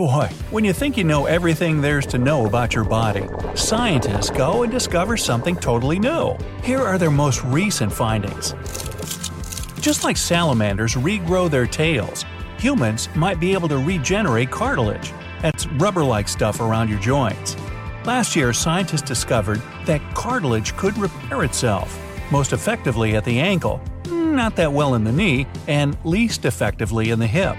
Boy, when you think you know everything there's to know about your body, scientists go and discover something totally new. Here are their most recent findings. Just like salamanders regrow their tails, humans might be able to regenerate cartilage. That's rubber like stuff around your joints. Last year, scientists discovered that cartilage could repair itself, most effectively at the ankle, not that well in the knee, and least effectively in the hip.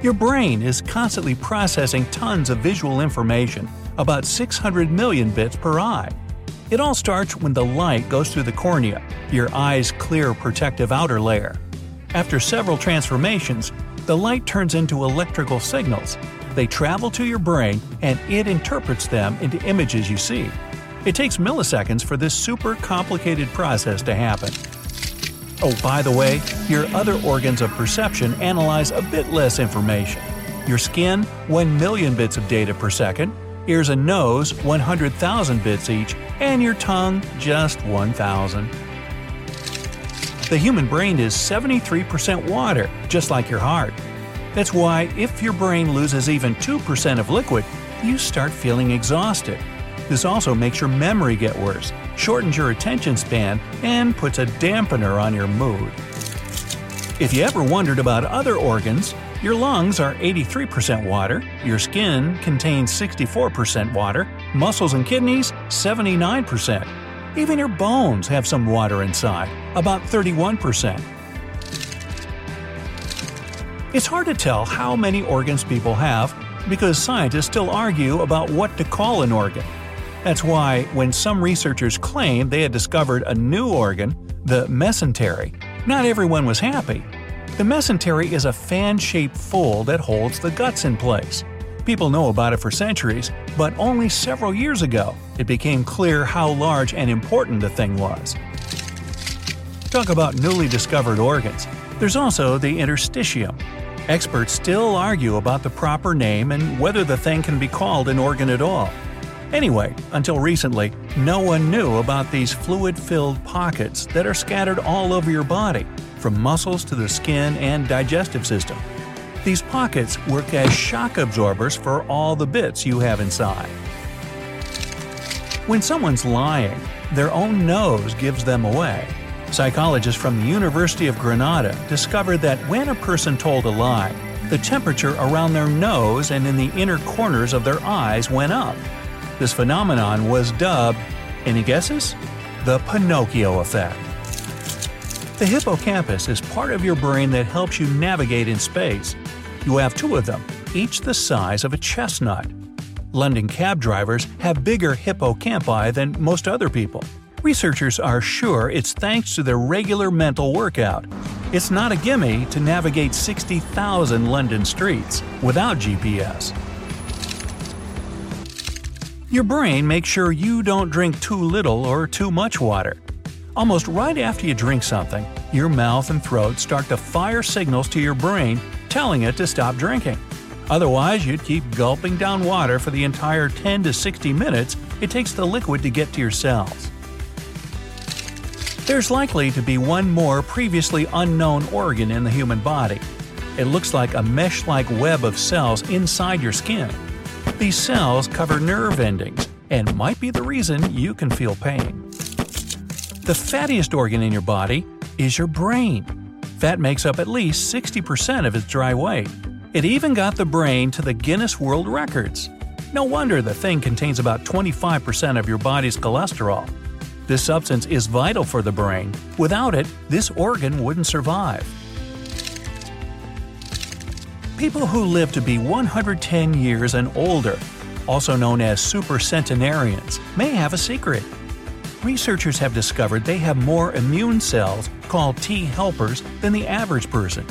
Your brain is constantly processing tons of visual information, about 600 million bits per eye. It all starts when the light goes through the cornea, your eye's clear protective outer layer. After several transformations, the light turns into electrical signals. They travel to your brain and it interprets them into images you see. It takes milliseconds for this super complicated process to happen. Oh, by the way, your other organs of perception analyze a bit less information. Your skin, 1 million bits of data per second, ears and nose, 100,000 bits each, and your tongue, just 1,000. The human brain is 73% water, just like your heart. That's why, if your brain loses even 2% of liquid, you start feeling exhausted. This also makes your memory get worse, shortens your attention span, and puts a dampener on your mood. If you ever wondered about other organs, your lungs are 83% water, your skin contains 64% water, muscles and kidneys 79%. Even your bones have some water inside, about 31%. It's hard to tell how many organs people have because scientists still argue about what to call an organ. That's why, when some researchers claimed they had discovered a new organ, the mesentery, not everyone was happy. The mesentery is a fan shaped fold that holds the guts in place. People know about it for centuries, but only several years ago it became clear how large and important the thing was. Talk about newly discovered organs. There's also the interstitium. Experts still argue about the proper name and whether the thing can be called an organ at all. Anyway, until recently, no one knew about these fluid filled pockets that are scattered all over your body, from muscles to the skin and digestive system. These pockets work as shock absorbers for all the bits you have inside. When someone's lying, their own nose gives them away. Psychologists from the University of Granada discovered that when a person told a lie, the temperature around their nose and in the inner corners of their eyes went up. This phenomenon was dubbed, any guesses? The Pinocchio effect. The hippocampus is part of your brain that helps you navigate in space. You have two of them, each the size of a chestnut. London cab drivers have bigger hippocampi than most other people. Researchers are sure it's thanks to their regular mental workout. It's not a gimme to navigate 60,000 London streets without GPS. Your brain makes sure you don't drink too little or too much water. Almost right after you drink something, your mouth and throat start to fire signals to your brain telling it to stop drinking. Otherwise, you'd keep gulping down water for the entire 10 to 60 minutes it takes the liquid to get to your cells. There's likely to be one more previously unknown organ in the human body. It looks like a mesh like web of cells inside your skin. These cells cover nerve endings and might be the reason you can feel pain. The fattiest organ in your body is your brain. Fat makes up at least 60% of its dry weight. It even got the brain to the Guinness World Records. No wonder the thing contains about 25% of your body's cholesterol. This substance is vital for the brain. Without it, this organ wouldn't survive. People who live to be 110 years and older, also known as supercentenarians, may have a secret. Researchers have discovered they have more immune cells, called T helpers, than the average person.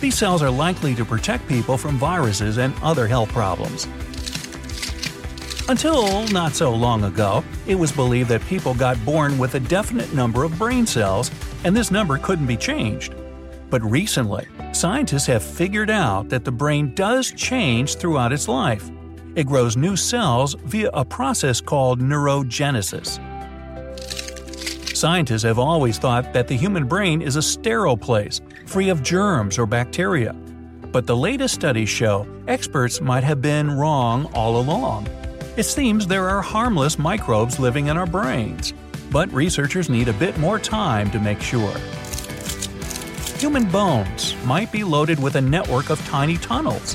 These cells are likely to protect people from viruses and other health problems. Until not so long ago, it was believed that people got born with a definite number of brain cells, and this number couldn't be changed. But recently, scientists have figured out that the brain does change throughout its life. It grows new cells via a process called neurogenesis. Scientists have always thought that the human brain is a sterile place, free of germs or bacteria. But the latest studies show experts might have been wrong all along. It seems there are harmless microbes living in our brains, but researchers need a bit more time to make sure. Human bones might be loaded with a network of tiny tunnels.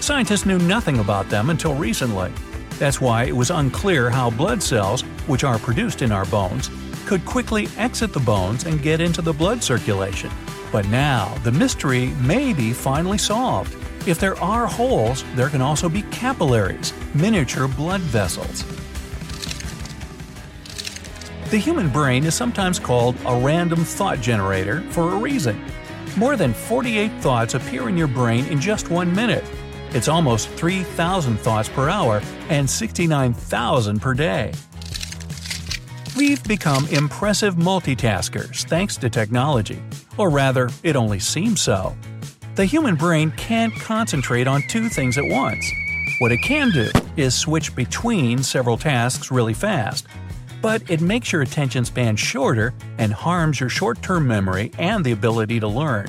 Scientists knew nothing about them until recently. That's why it was unclear how blood cells, which are produced in our bones, could quickly exit the bones and get into the blood circulation. But now, the mystery may be finally solved. If there are holes, there can also be capillaries, miniature blood vessels. The human brain is sometimes called a random thought generator for a reason. More than 48 thoughts appear in your brain in just one minute. It's almost 3,000 thoughts per hour and 69,000 per day. We've become impressive multitaskers thanks to technology. Or rather, it only seems so. The human brain can't concentrate on two things at once. What it can do is switch between several tasks really fast, but it makes your attention span shorter and harms your short term memory and the ability to learn.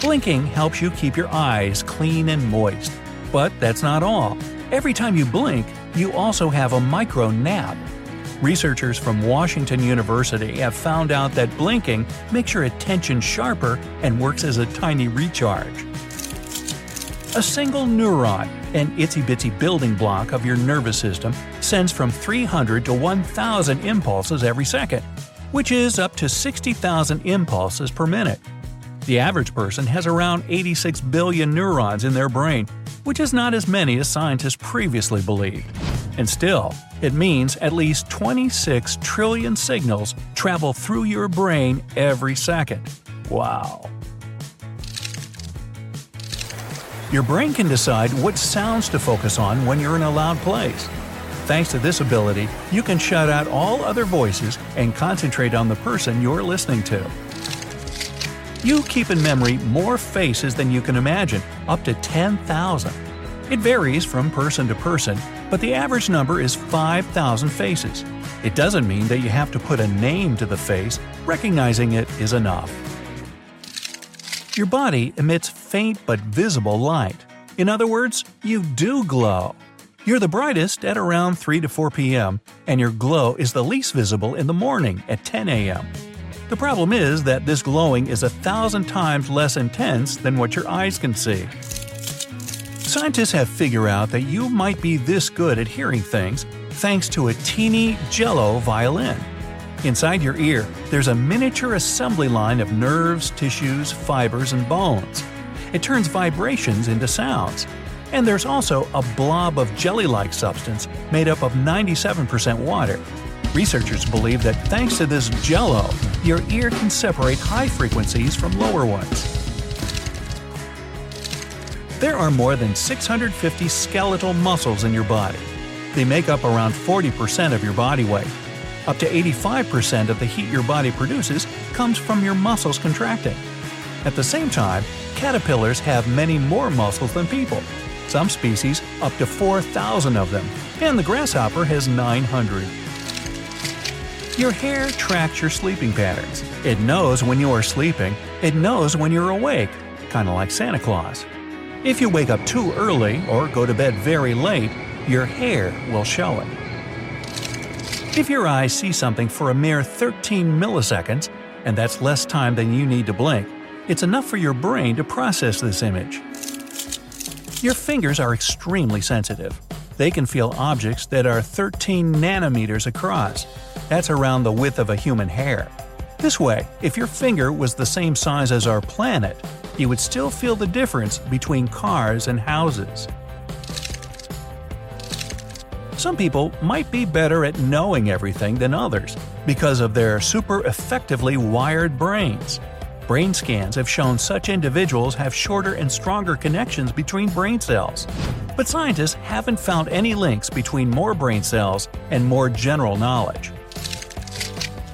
Blinking helps you keep your eyes clean and moist. But that's not all. Every time you blink, you also have a micro nap. Researchers from Washington University have found out that blinking makes your attention sharper and works as a tiny recharge. A single neuron, an itsy bitsy building block of your nervous system, sends from 300 to 1,000 impulses every second, which is up to 60,000 impulses per minute. The average person has around 86 billion neurons in their brain, which is not as many as scientists previously believed. And still, it means at least 26 trillion signals travel through your brain every second. Wow. Your brain can decide what sounds to focus on when you're in a loud place. Thanks to this ability, you can shut out all other voices and concentrate on the person you're listening to. You keep in memory more faces than you can imagine, up to 10,000. It varies from person to person, but the average number is 5,000 faces. It doesn't mean that you have to put a name to the face, recognizing it is enough. Your body emits faint but visible light. In other words, you do glow. You're the brightest at around 3 to 4 p.m., and your glow is the least visible in the morning at 10 a.m. The problem is that this glowing is a thousand times less intense than what your eyes can see. Scientists have figured out that you might be this good at hearing things thanks to a teeny jello violin. Inside your ear, there's a miniature assembly line of nerves, tissues, fibers, and bones. It turns vibrations into sounds. And there's also a blob of jelly like substance made up of 97% water Researchers believe that thanks to this jello, your ear can separate high frequencies from lower ones. There are more than 650 skeletal muscles in your body. They make up around 40% of your body weight. Up to 85% of the heat your body produces comes from your muscles contracting. At the same time, caterpillars have many more muscles than people. Some species up to 4,000 of them, and the grasshopper has 900. Your hair tracks your sleeping patterns. It knows when you are sleeping, it knows when you're awake, kind of like Santa Claus. If you wake up too early or go to bed very late, your hair will show it. If your eyes see something for a mere 13 milliseconds, and that's less time than you need to blink, it's enough for your brain to process this image. Your fingers are extremely sensitive. They can feel objects that are 13 nanometers across, that's around the width of a human hair. This way, if your finger was the same size as our planet, you would still feel the difference between cars and houses. Some people might be better at knowing everything than others because of their super effectively wired brains. Brain scans have shown such individuals have shorter and stronger connections between brain cells. But scientists haven't found any links between more brain cells and more general knowledge.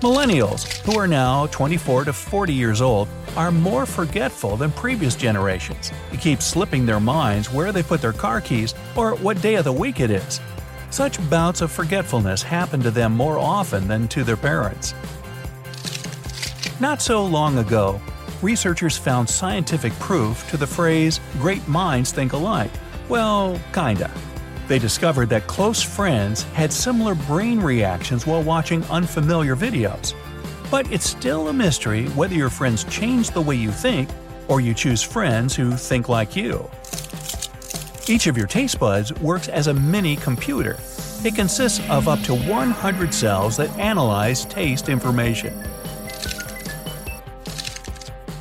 Millennials, who are now 24 to 40 years old, are more forgetful than previous generations. They keep slipping their minds where they put their car keys or what day of the week it is. Such bouts of forgetfulness happen to them more often than to their parents. Not so long ago, researchers found scientific proof to the phrase, great minds think alike. Well, kinda. They discovered that close friends had similar brain reactions while watching unfamiliar videos. But it's still a mystery whether your friends change the way you think or you choose friends who think like you. Each of your taste buds works as a mini computer. It consists of up to 100 cells that analyze taste information.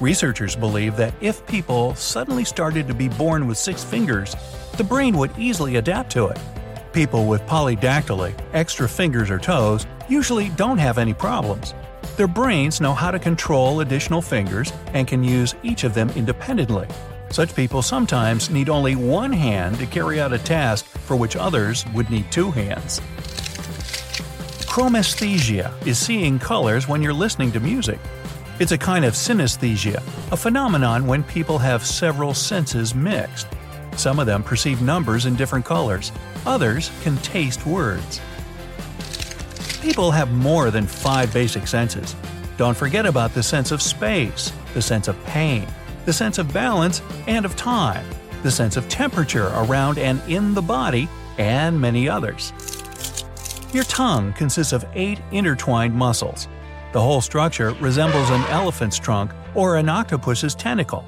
Researchers believe that if people suddenly started to be born with six fingers, the brain would easily adapt to it. People with polydactyly, extra fingers or toes, usually don't have any problems. Their brains know how to control additional fingers and can use each of them independently. Such people sometimes need only one hand to carry out a task for which others would need two hands. Chromesthesia is seeing colors when you're listening to music. It's a kind of synesthesia, a phenomenon when people have several senses mixed. Some of them perceive numbers in different colors, others can taste words. People have more than five basic senses. Don't forget about the sense of space, the sense of pain, the sense of balance and of time, the sense of temperature around and in the body, and many others. Your tongue consists of eight intertwined muscles. The whole structure resembles an elephant's trunk or an octopus's tentacle.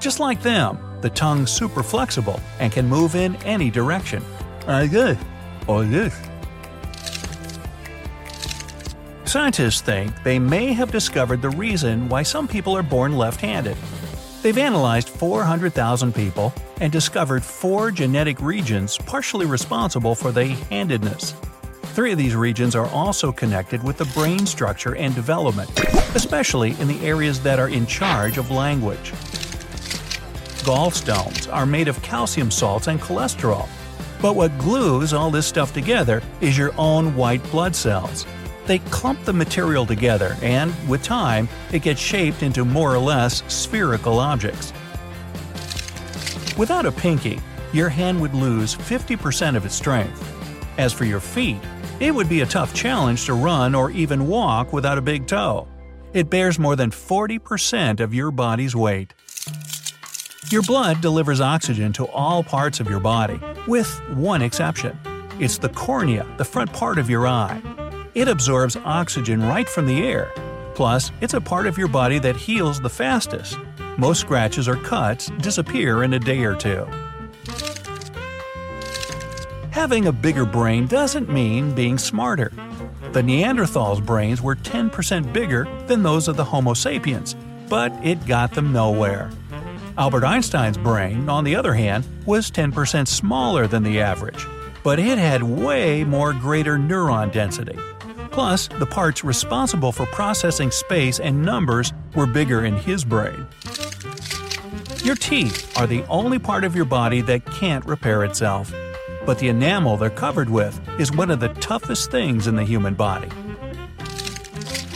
Just like them, the tongue's super flexible and can move in any direction. Like this, or this. Scientists think they may have discovered the reason why some people are born left handed. They've analyzed 400,000 people and discovered four genetic regions partially responsible for the handedness. Three of these regions are also connected with the brain structure and development, especially in the areas that are in charge of language. Gallstones are made of calcium salts and cholesterol. But what glues all this stuff together is your own white blood cells. They clump the material together, and, with time, it gets shaped into more or less spherical objects. Without a pinky, your hand would lose 50% of its strength. As for your feet, it would be a tough challenge to run or even walk without a big toe. It bears more than 40% of your body's weight. Your blood delivers oxygen to all parts of your body, with one exception. It's the cornea, the front part of your eye. It absorbs oxygen right from the air. Plus, it's a part of your body that heals the fastest. Most scratches or cuts disappear in a day or two. Having a bigger brain doesn't mean being smarter. The Neanderthals' brains were 10% bigger than those of the Homo sapiens, but it got them nowhere. Albert Einstein's brain, on the other hand, was 10% smaller than the average, but it had way more greater neuron density. Plus, the parts responsible for processing space and numbers were bigger in his brain. Your teeth are the only part of your body that can't repair itself. But the enamel they're covered with is one of the toughest things in the human body.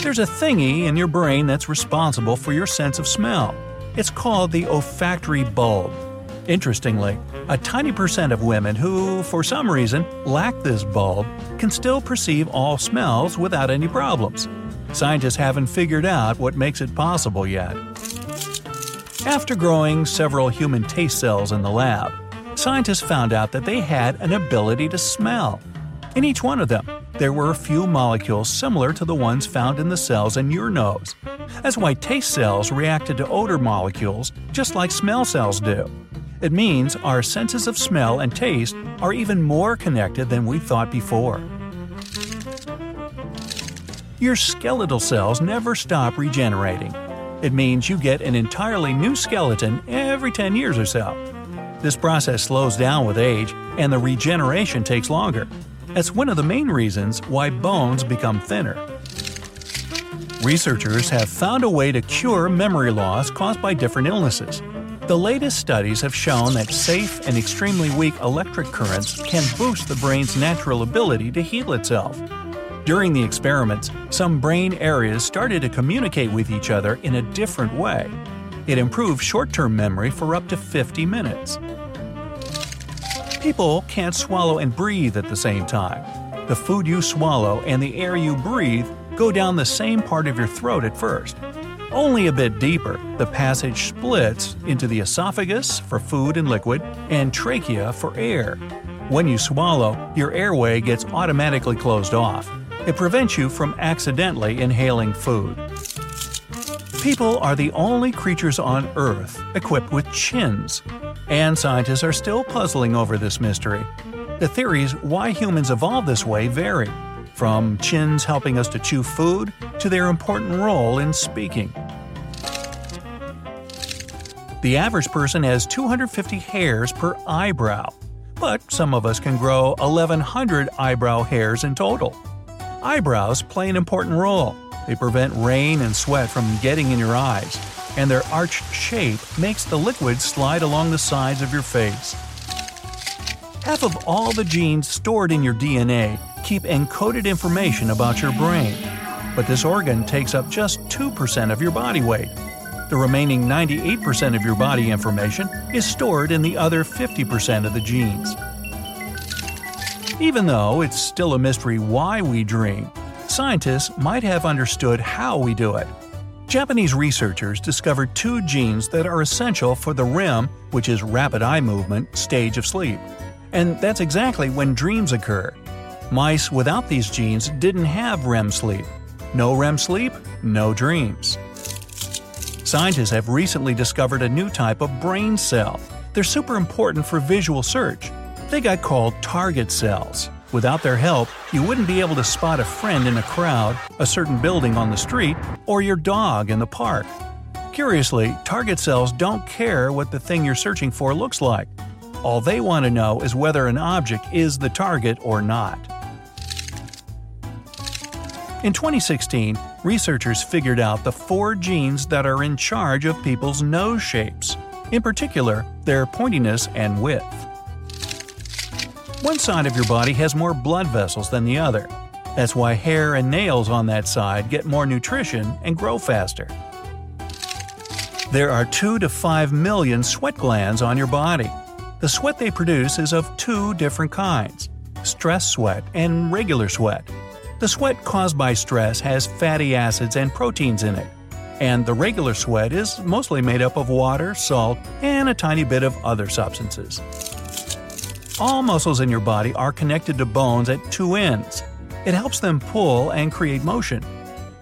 There's a thingy in your brain that's responsible for your sense of smell. It's called the olfactory bulb. Interestingly, a tiny percent of women who, for some reason, lack this bulb can still perceive all smells without any problems. Scientists haven't figured out what makes it possible yet. After growing several human taste cells in the lab, scientists found out that they had an ability to smell. In each one of them, there were a few molecules similar to the ones found in the cells in your nose. That's why taste cells reacted to odor molecules just like smell cells do. It means our senses of smell and taste are even more connected than we thought before. Your skeletal cells never stop regenerating. It means you get an entirely new skeleton every 10 years or so. This process slows down with age, and the regeneration takes longer. That's one of the main reasons why bones become thinner. Researchers have found a way to cure memory loss caused by different illnesses. The latest studies have shown that safe and extremely weak electric currents can boost the brain's natural ability to heal itself. During the experiments, some brain areas started to communicate with each other in a different way. It improves short term memory for up to 50 minutes. People can't swallow and breathe at the same time. The food you swallow and the air you breathe go down the same part of your throat at first. Only a bit deeper, the passage splits into the esophagus for food and liquid, and trachea for air. When you swallow, your airway gets automatically closed off. It prevents you from accidentally inhaling food. People are the only creatures on Earth equipped with chins, and scientists are still puzzling over this mystery. The theories why humans evolved this way vary, from chins helping us to chew food to their important role in speaking. The average person has 250 hairs per eyebrow, but some of us can grow 1100 eyebrow hairs in total. Eyebrows play an important role. They prevent rain and sweat from getting in your eyes, and their arched shape makes the liquid slide along the sides of your face. Half of all the genes stored in your DNA keep encoded information about your brain, but this organ takes up just 2% of your body weight. The remaining 98% of your body information is stored in the other 50% of the genes. Even though it's still a mystery why we dream, scientists might have understood how we do it. Japanese researchers discovered two genes that are essential for the REM, which is rapid eye movement, stage of sleep. And that's exactly when dreams occur. Mice without these genes didn't have REM sleep. No REM sleep, no dreams. Scientists have recently discovered a new type of brain cell. They're super important for visual search. They got called target cells. Without their help, you wouldn't be able to spot a friend in a crowd, a certain building on the street, or your dog in the park. Curiously, target cells don't care what the thing you're searching for looks like. All they want to know is whether an object is the target or not. In 2016, researchers figured out the four genes that are in charge of people's nose shapes, in particular, their pointiness and width. One side of your body has more blood vessels than the other. That's why hair and nails on that side get more nutrition and grow faster. There are 2 to 5 million sweat glands on your body. The sweat they produce is of two different kinds stress sweat and regular sweat. The sweat caused by stress has fatty acids and proteins in it, and the regular sweat is mostly made up of water, salt, and a tiny bit of other substances. All muscles in your body are connected to bones at two ends. It helps them pull and create motion.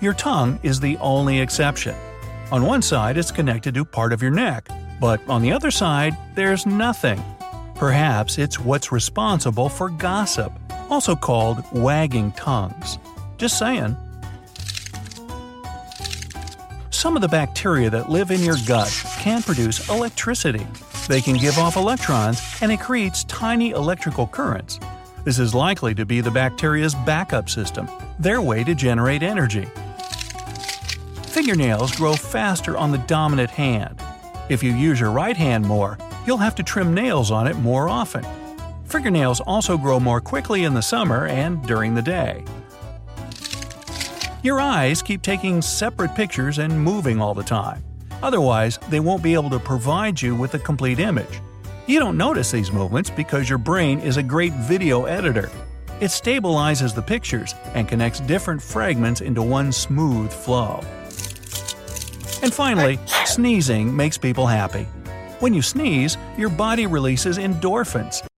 Your tongue is the only exception. On one side, it's connected to part of your neck, but on the other side, there's nothing. Perhaps it's what's responsible for gossip also called wagging tongues. Just saying. Some of the bacteria that live in your gut can produce electricity. They can give off electrons, and it creates tiny electrical currents. This is likely to be the bacteria's backup system, their way to generate energy. Fingernails grow faster on the dominant hand. If you use your right hand more, you'll have to trim nails on it more often. Fingernails also grow more quickly in the summer and during the day. Your eyes keep taking separate pictures and moving all the time. Otherwise, they won't be able to provide you with a complete image. You don't notice these movements because your brain is a great video editor. It stabilizes the pictures and connects different fragments into one smooth flow. And finally, sneezing makes people happy. When you sneeze, your body releases endorphins,